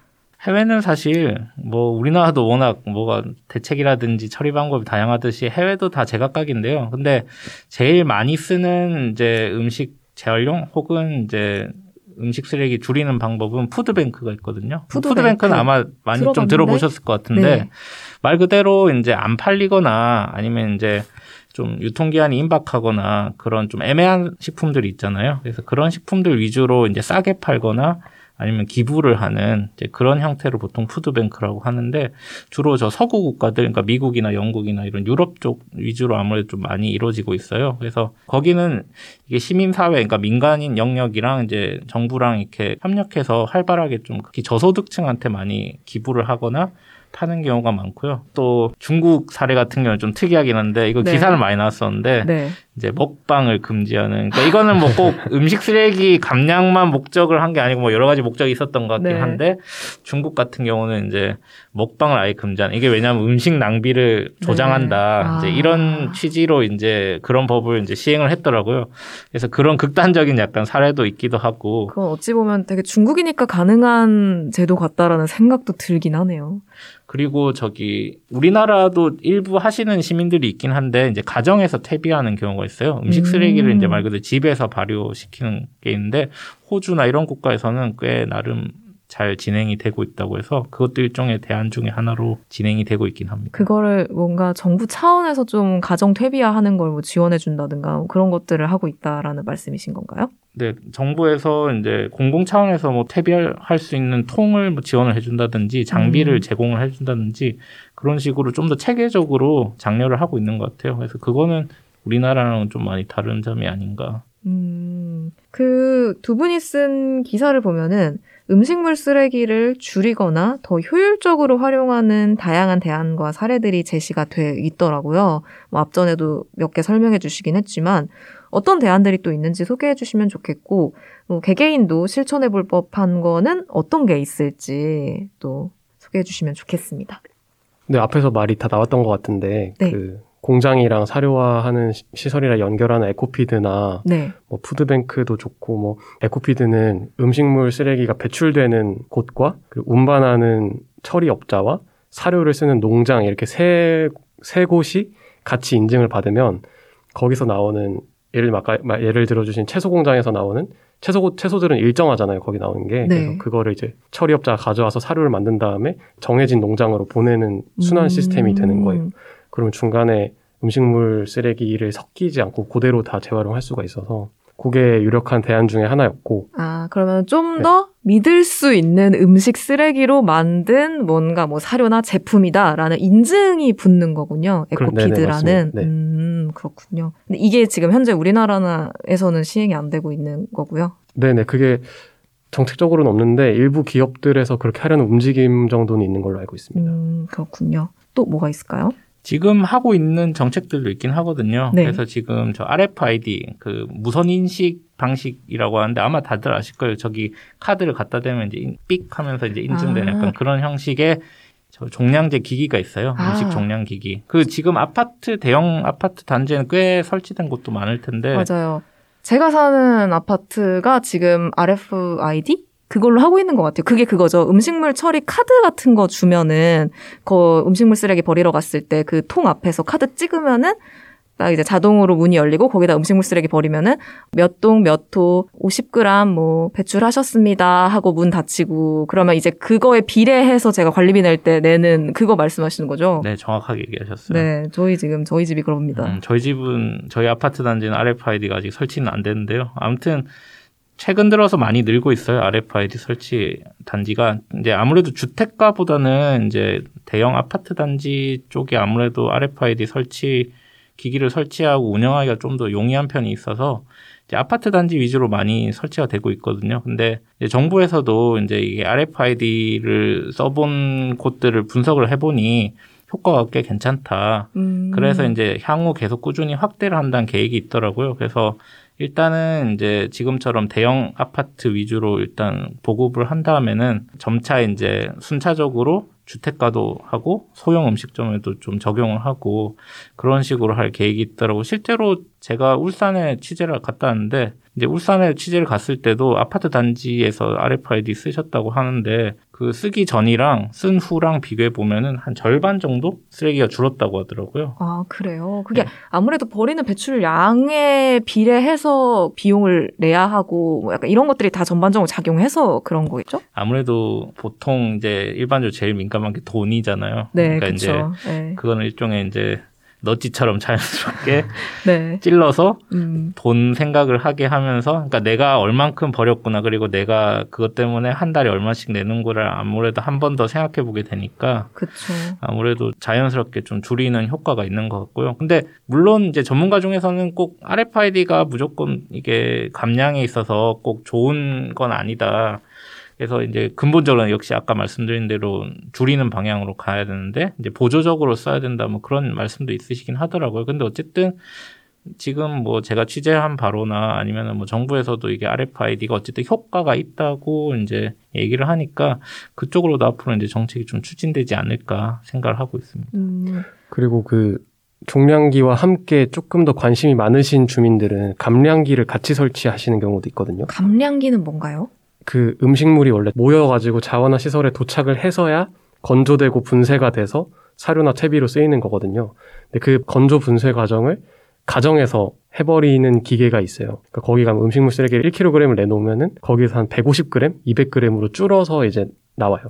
해외는 사실 뭐 우리나라도 워낙 뭐가 대책이라든지 처리 방법이 다양하듯이 해외도 다 제각각인데요. 근데 제일 많이 쓰는 이제 음식 재활용 혹은 이제 음식 쓰레기 줄이는 방법은 푸드뱅크가 있거든요. 푸드뱅크. 푸드뱅크 는 아마 많이 들어봤는데? 좀 들어보셨을 것 같은데 네. 말 그대로 이제 안 팔리거나 아니면 이제 좀 유통기한이 임박하거나 그런 좀 애매한 식품들이 있잖아요. 그래서 그런 식품들 위주로 이제 싸게 팔거나 아니면 기부를 하는 이제 그런 형태로 보통 푸드뱅크라고 하는데 주로 저 서구 국가들 그러니까 미국이나 영국이나 이런 유럽 쪽 위주로 아무래도 좀 많이 이루어지고 있어요. 그래서 거기는 이게 시민 사회 그러니까 민간인 영역이랑 이제 정부랑 이렇게 협력해서 활발하게 좀 특히 저소득층한테 많이 기부를 하거나 파는 경우가 많고요. 또 중국 사례 같은 경우는 좀 특이하긴 한데 이거 네. 기사를 많이 나왔었는데 네. 이제 먹방을 금지하는 그러니까 이거는 뭐 꼭 음식 쓰레기 감량만 목적을 한 게 아니고 뭐 여러 가지 목적이 있었던 것 같긴 네. 한데 중국 같은 경우는 이제 먹방을 아예 금지하는 이게 왜냐하면 음식 낭비를 네. 조장한다 네. 아. 이제 이런 취지로 이제 그런 법을 이제 시행을 했더라고요. 그래서 그런 극단적인 약간 사례도 있기도 하고 그건 어찌 보면 되게 중국이니까 가능한 제도 같다라는 생각도 들긴 하네요. 그리고 저기 우리나라도 일부 하시는 시민들이 있긴 한데 이제 가정에서 퇴비하는 경우가 있어요. 음식 쓰레기를 음. 이제 말 그대로 집에서 발효시키는 게 있는데 호주나 이런 국가에서는 꽤 나름 잘 진행이 되고 있다고 해서 그것도 일종의 대안 중의 하나로 진행이 되고 있긴 합니다. 그거를 뭔가 정부 차원에서 좀 가정 퇴비화하는 걸 뭐 지원해 준다든가 뭐 그런 것들을 하고 있다라는 말씀이신 건가요? 네, 정부에서 이제 공공 차원에서 뭐 퇴비할 수 있는 통을 뭐 지원을 해준다든지 장비를 음. 제공을 해준다든지 그런 식으로 좀 더 체계적으로 장려를 하고 있는 것 같아요. 그래서 그거는 우리나라랑 좀 많이 다른 점이 아닌가. 음, 그 두 분이 쓴 기사를 보면은 음식물 쓰레기를 줄이거나 더 효율적으로 활용하는 다양한 대안과 사례들이 제시가 돼 있더라고요. 뭐 앞전에도 몇 개 설명해 주시긴 했지만 어떤 대안들이 또 있는지 소개해 주시면 좋겠고 뭐 개개인도 실천해 볼 법한 거는 어떤 게 있을지 또 소개해 주시면 좋겠습니다. 네, 앞에서 말이 다 나왔던 것 같은데 네. 그 공장이랑 사료화하는 시설이랑 연결하는 에코피드나 네. 뭐 푸드뱅크도 좋고 뭐 에코피드는 음식물 쓰레기가 배출되는 곳과 그 운반하는 처리업자와 사료를 쓰는 농장 이렇게 세, 세 곳이 같이 인증을 받으면 거기서 나오는 예를 아까 예를 들어주신 채소 공장에서 나오는 채소 채소들은 일정하잖아요. 거기 나오는 게 네. 그래서 그거를 이제 처리업자가 가져와서 사료를 만든 다음에 정해진 농장으로 보내는 순환 음. 시스템이 되는 거예요. 그러면 중간에 음식물 쓰레기를 섞이지 않고 그대로 다 재활용할 수가 있어서 그게 유력한 대안 중에 하나였고. 아, 그러면 좀더 네. 믿을 수 있는 음식 쓰레기로 만든 뭔가 뭐 사료나 제품이다라는 인증이 붙는 거군요. 에코피드라는. 네. 음, 그렇군요. 근데 이게 지금 현재 우리나라에서는 시행이 안 되고 있는 거고요. 네네. 그게 정책적으로는 없는데 일부 기업들에서 그렇게 하려는 움직임 정도는 있는 걸로 알고 있습니다. 음, 그렇군요. 또 뭐가 있을까요? 지금 하고 있는 정책들도 있긴 하거든요. 네. 그래서 지금 저 RFID 그 무선 인식 방식이라고 하는데 아마 다들 아실 거예요. 저기 카드를 갖다 대면 이제 삑 하면서 이제 인증되는 아. 약간 그런 형식의 저 종량제 기기가 있어요. 아. 음식 종량 기기. 그 지금 아파트 대형 아파트 단지에는 꽤 설치된 곳도 많을 텐데 맞아요. 제가 사는 아파트가 지금 RFID 그걸로 하고 있는 것 같아요. 그게 그거죠. 음식물 처리 카드 같은 거 주면은 그 음식물 쓰레기 버리러 갔을 때 그 통 앞에서 카드 찍으면은 딱 이제 자동으로 문이 열리고 거기다 음식물 쓰레기 버리면은 몇 동 몇호 50g 뭐 배출하셨습니다 하고 문 닫히고 그러면 이제 그거에 비례해서 제가 관리비 낼 때 내는 그거 말씀하시는 거죠? 네, 정확하게 얘기하셨어요. 네, 저희 지금 저희 집이 그럽니다. 음, 저희 집은 저희 아파트 단지는 RFID가 아직 설치는 안 되는데요. 아무튼 최근 들어서 많이 늘고 있어요. RFID 설치 단지가 이제 아무래도 주택가보다는 이제 대형 아파트 단지 쪽이 아무래도 RFID 설치 기기를 설치하고 운영하기가 좀 더 용이한 편이 있어서 이제 아파트 단지 위주로 많이 설치가 되고 있거든요. 근데 이제 정부에서도 이제 이게 RFID를 써본 곳들을 분석을 해보니 효과가 꽤 괜찮다. 음. 그래서 이제 향후 계속 꾸준히 확대를 한다는 계획이 있더라고요. 그래서 일단은 이제 지금처럼 대형 아파트 위주로 일단 보급을 한 다음에는 점차 이제 순차적으로 주택가도 하고 소형 음식점에도 좀 적용을 하고 그런 식으로 할 계획이 있더라고. 실제로 제가 울산에 취재를 갔다 왔는데 이제 울산에 취재를 갔을 때도 아파트 단지에서 RFID 쓰셨다고 하는데 그 쓰기 전이랑 쓴 후랑 비교해 보면은 한 절반 정도 쓰레기가 줄었다고 하더라고요. 아 그래요. 그게 네. 아무래도 버리는 배출 량에 비례해서 비용을 내야 하고 뭐 약간 이런 것들이 다 전반적으로 작용해서 그런 거겠죠? 아무래도 보통 이제 일반적으로 제일 민감한 게 돈이잖아요. 네, 그러니까 그쵸. 이제 네. 그거는 일종의 이제 너찌처럼 자연스럽게 네. 찔러서 음. 돈 생각을 하게 하면서 그러니까 내가 얼만큼 버렸구나 그리고 내가 그것 때문에 한 달에 얼마씩 내는 거를 아무래도 한 번 더 생각해 보게 되니까 그쵸. 아무래도 자연스럽게 좀 줄이는 효과가 있는 것 같고요. 근데 물론 이제 전문가 중에서는 꼭 RFID가 무조건 이게 감량에 있어서 꼭 좋은 건 아니다. 그래서 이제 근본적으로 역시 아까 말씀드린 대로 줄이는 방향으로 가야 되는데 이제 보조적으로 써야 된다 뭐 그런 말씀도 있으시긴 하더라고요. 근데 어쨌든 지금 뭐 제가 취재한 바로나 아니면은 뭐 정부에서도 이게 RFID가 어쨌든 효과가 있다고 이제 얘기를 하니까 그쪽으로도 앞으로 이제 정책이 좀 추진되지 않을까 생각을 하고 있습니다. 음. 그리고 그 종량기와 함께 조금 더 관심이 많으신 주민들은 감량기를 같이 설치하시는 경우도 있거든요. 감량기는 뭔가요? 그 음식물이 원래 모여가지고 자원화 시설에 도착을 해서야 건조되고 분쇄가 돼서 사료나 퇴비로 쓰이는 거거든요. 근데 그 건조 분쇄 과정을 가정에서 해버리는 기계가 있어요. 그러니까 거기 가면 음식물 쓰레기를 1kg을 내놓으면은 거기서 한 150g, 200g으로 줄어서 이제 나와요.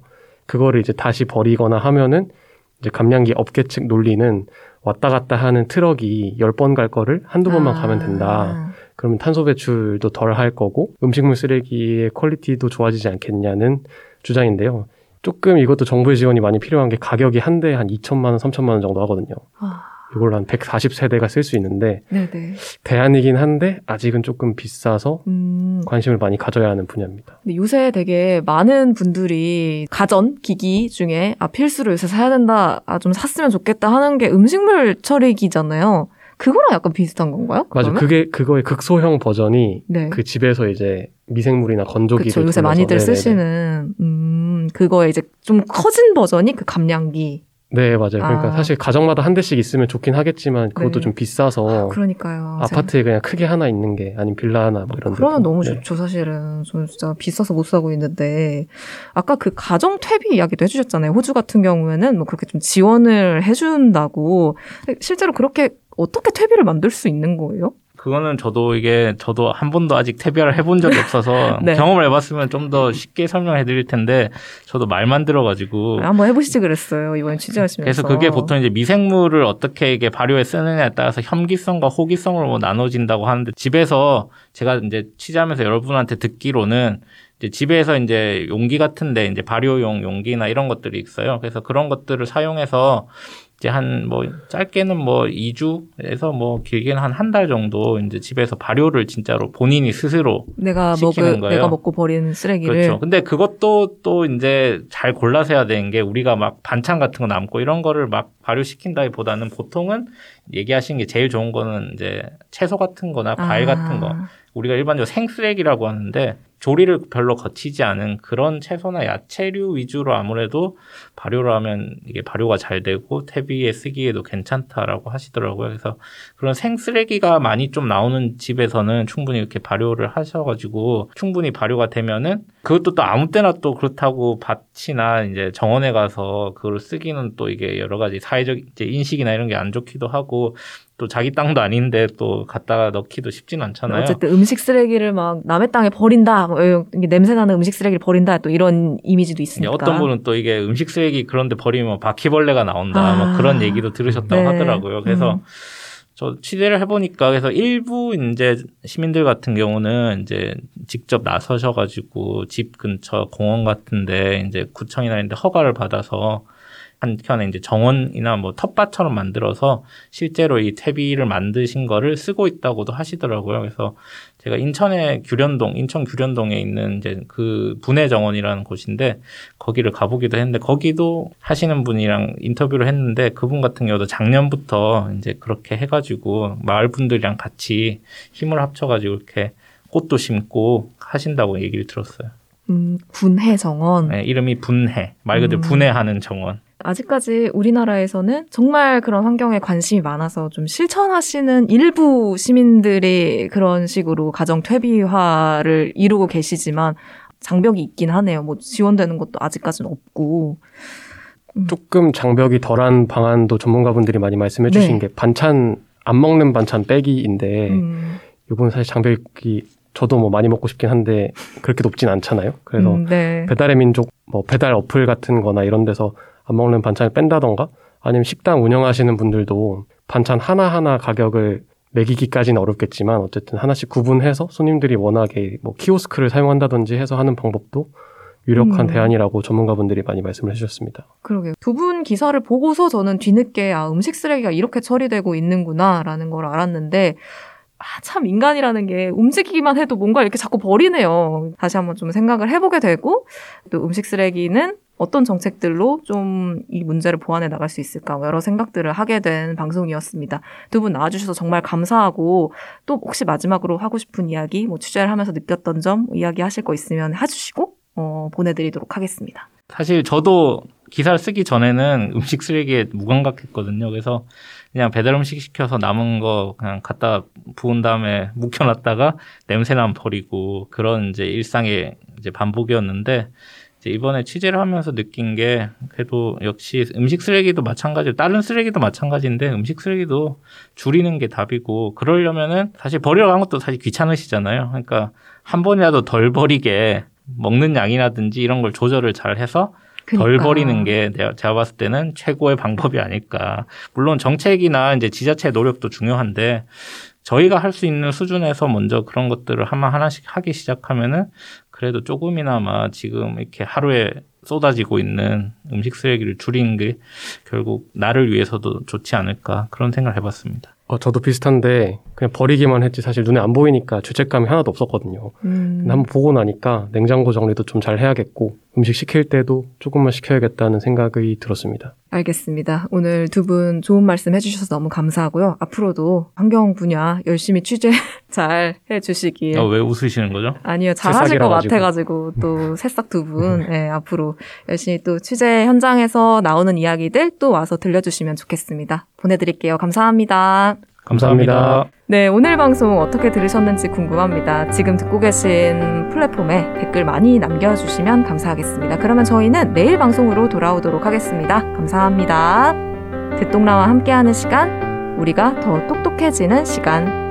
그거를 이제 다시 버리거나 하면은 이제 감량기 업계 측 논리는 왔다 갔다 하는 트럭이 10번 갈 거를 한두 번만 아. 가면 된다. 그러면 탄소 배출도 덜 할 거고 음식물 쓰레기의 quality도 좋아지지 않겠냐는 주장인데요. 조금 이것도 정부의 지원이 많이 필요한 게 가격이 한 대에 한 2천만 원, 3천만 원 정도 하거든요. 아. 이걸 한 140세대가 쓸 수 있는데 네네. 대안이긴 한데 아직은 조금 비싸서 음. 관심을 많이 가져야 하는 분야입니다. 요새 되게 많은 분들이 가전 기기 중에 아 필수로 요새 사야 된다, 아 좀 샀으면 좋겠다 하는 게 음식물 처리기잖아요. 그거랑 약간 비슷한 건가요? 맞아. 그게 그거의 극소형 버전이 네. 그 집에서 이제 미생물이나 건조기를 그쵸, 요새 많이들 네네네. 쓰시는 음 그거에 이제 좀 커진 버전이 그 감량기. 네, 맞아요. 그러니까 아. 사실 가정마다 한 대씩 있으면 좋긴 하겠지만 그것도 네. 좀 비싸서 아, 그러니까요. 아파트에 그냥 크게 하나 있는 게 아니면 빌라 하나 뭐 이런 그러면 너무 네. 좋죠, 사실은. 저는 진짜 비싸서 못 사고 있는데 아까 그 가정 퇴비 이야기도 해 주셨잖아요. 호주 같은 경우에는 뭐 그렇게 좀 지원을 해 준다고 실제로 그렇게 어떻게 퇴비를 만들 수 있는 거예요? 그거는 저도 이게 저도 한 번도 아직 퇴비를 해본 적이 없어서 네. 경험을 해봤으면 좀 더 쉽게 설명해 드릴 텐데 저도 말만 들어가지고 아, 한번 해보시지 그랬어요 이번에 취재하시면서 그래서 그게 보통 이제 미생물을 어떻게 이게 발효에 쓰느냐에 따라서 혐기성과 호기성으로 뭐 나눠진다고 하는데 집에서 제가 이제 취재하면서 여러분한테 듣기로는 이제 집에서 이제 용기 같은데 이제 발효용 용기나 이런 것들이 있어요. 그래서 그런 것들을 사용해서 이제 한 뭐 짧게는 뭐 2주에서 뭐 길게는 한 한 달 정도 이제 집에서 발효를 진짜로 본인이 스스로 내가 먹을 거예요. 내가 먹고 버린 쓰레기를 그렇죠. 근데 그것도 또 이제 잘 골라서 해야 되는 게 우리가 막 반찬 같은 거 남고 이런 거를 막 발효시킨다기보다는 보통은 얘기하신 게 제일 좋은 거는 이제 채소 같은 거나 과일 아. 같은 거 우리가 일반적으로 생쓰레기라고 하는데 조리를 별로 거치지 않은 그런 채소나 야채류 위주로 아무래도 발효를 하면 이게 발효가 잘 되고 퇴비에 쓰기에도 괜찮다라고 하시더라고요. 그래서 그런 생쓰레기가 많이 좀 나오는 집에서는 충분히 이렇게 발효를 하셔가지고 충분히 발효가 되면은 그것도 또 아무 때나 또 그렇다고 밭이나 이제 정원에 가서 그걸 쓰기는 또 이게 여러 가지 사회적 인식이나 이런 게 안 좋기도 하고 또 자기 땅도 아닌데 또 갖다가 넣기도 쉽진 않잖아요. 어쨌든 음식 쓰레기를 막 남의 땅에 버린다, 뭐 냄새 나는 음식 쓰레기를 버린다, 또 이런 이미지도 있으니까. 어떤 분은 또 이게 음식 쓰레기 그런데 버리면 바퀴벌레가 나온다, 아, 뭐 그런 얘기도 들으셨다고 네. 하더라고요. 그래서 음. 저 취재를 해보니까 그래서 일부 이제 시민들 같은 경우는 이제 직접 나서셔가지고 집 근처 공원 같은데 이제 구청이나 이런 데 허가를 받아서 한켠에 이제 정원이나 뭐 텃밭처럼 만들어서 실제로 이 퇴비를 만드신 거를 쓰고 있다고도 하시더라고요. 그래서 제가 인천의 규련동, 인천 규련동에 있는 이제 그 분해 정원이라는 곳인데 거기를 가보기도 했는데 거기도 하시는 분이랑 인터뷰를 했는데 그분 같은 경우도 작년부터 이제 그렇게 해가지고 마을 분들이랑 같이 힘을 합쳐가지고 이렇게 꽃도 심고 하신다고 얘기를 들었어요. 음, 분해 정원. 네, 이름이 분해. 말 그대로 음. 분해하는 정원. 아직까지 우리나라에서는 정말 그런 환경에 관심이 많아서 좀 실천하시는 일부 시민들이 그런 식으로 가정 퇴비화를 이루고 계시지만 장벽이 있긴 하네요. 뭐 지원되는 것도 아직까지는 없고. 음. 조금 장벽이 덜한 방안도 전문가분들이 많이 말씀해 주신 네. 게 반찬 안 먹는 반찬 빼기인데 음. 이건 사실 장벽이 저도 뭐 많이 먹고 싶긴 한데 그렇게 높진 않잖아요. 그래서 음, 네. 배달의 민족 뭐 배달 어플 같은 거나 이런 데서 안 먹는 반찬을 뺀다던가 아니면 식당 운영하시는 분들도 반찬 하나하나 가격을 매기기까지는 어렵겠지만 어쨌든 하나씩 구분해서 손님들이 워낙에 뭐 키오스크를 사용한다든지 해서 하는 방법도 유력한 음. 대안이라고 전문가분들이 많이 말씀을 해주셨습니다. 그러게요. 두 분 기사를 보고서 저는 뒤늦게 아 음식 쓰레기가 이렇게 처리되고 있는구나라는 걸 알았는데 아, 참 인간이라는 게 움직이기만 해도 뭔가 이렇게 자꾸 버리네요. 다시 한번 좀 생각을 해보게 되고 또 음식 쓰레기는 어떤 정책들로 좀 이 문제를 보완해 나갈 수 있을까 여러 생각들을 하게 된 방송이었습니다. 두 분 나와주셔서 정말 감사하고 또 혹시 마지막으로 하고 싶은 이야기, 뭐 취재를 하면서 느꼈던 점 이야기하실 거 있으면 해주시고 어, 보내드리도록 하겠습니다. 사실 저도 기사를 쓰기 전에는 음식 쓰레기에 무감각했거든요. 그래서 그냥 배달 음식 시켜서 남은 거 그냥 갖다 부은 다음에 묵혀놨다가 냄새 나면 버리고 그런 이제 일상의 이제 반복이었는데 이번에 취재를 하면서 느낀 게 그래도 역시 음식 쓰레기도 마찬가지로 다른 쓰레기도 마찬가지인데 음식 쓰레기도 줄이는 게 답이고 그러려면은 사실 버리러 간 것도 사실 귀찮으시잖아요. 그러니까 한 번이라도 덜 버리게 먹는 양이라든지 이런 걸 조절을 잘 해서 그러니까. 덜 버리는 게 내가 제가 봤을 때는 최고의 방법이 아닐까. 물론 정책이나 이제 지자체 노력도 중요한데 저희가 할 수 있는 수준에서 먼저 그런 것들을 하나 하나씩 하기 시작하면은 그래도 조금이나마 지금 이렇게 하루에 쏟아지고 있는 음식 쓰레기를 줄이는 게 결국 나를 위해서도 좋지 않을까 그런 생각을 해봤습니다. 어, 저도 비슷한데 그냥 버리기만 했지 사실 눈에 안 보이니까 죄책감이 하나도 없었거든요. 음. 근데 한번 보고 나니까 냉장고 정리도 좀 잘 해야겠고 음식 시킬 때도 조금만 시켜야겠다는 생각이 들었습니다. 알겠습니다. 오늘 두 분 좋은 말씀 해주셔서 너무 감사하고요. 앞으로도 환경 분야 열심히 취재 잘 해주시길. 어, 왜 웃으시는 거죠? 아니요, 잘 하실 것 같아가지고 또 새싹 두 분, 네, 앞으로 열심히 또 취재 현장에서 나오는 이야기들 또 와서 들려주시면 좋겠습니다. 보내드릴게요. 감사합니다. 감사합니다. 네, 오늘 방송 어떻게 들으셨는지 궁금합니다. 지금 듣고 계신 플랫폼에 댓글 많이 남겨주시면 감사하겠습니다. 그러면 저희는 내일 방송으로 돌아오도록 하겠습니다. 감사합니다. 듣동라와 함께하는 시간, 우리가 더 똑똑해지는 시간.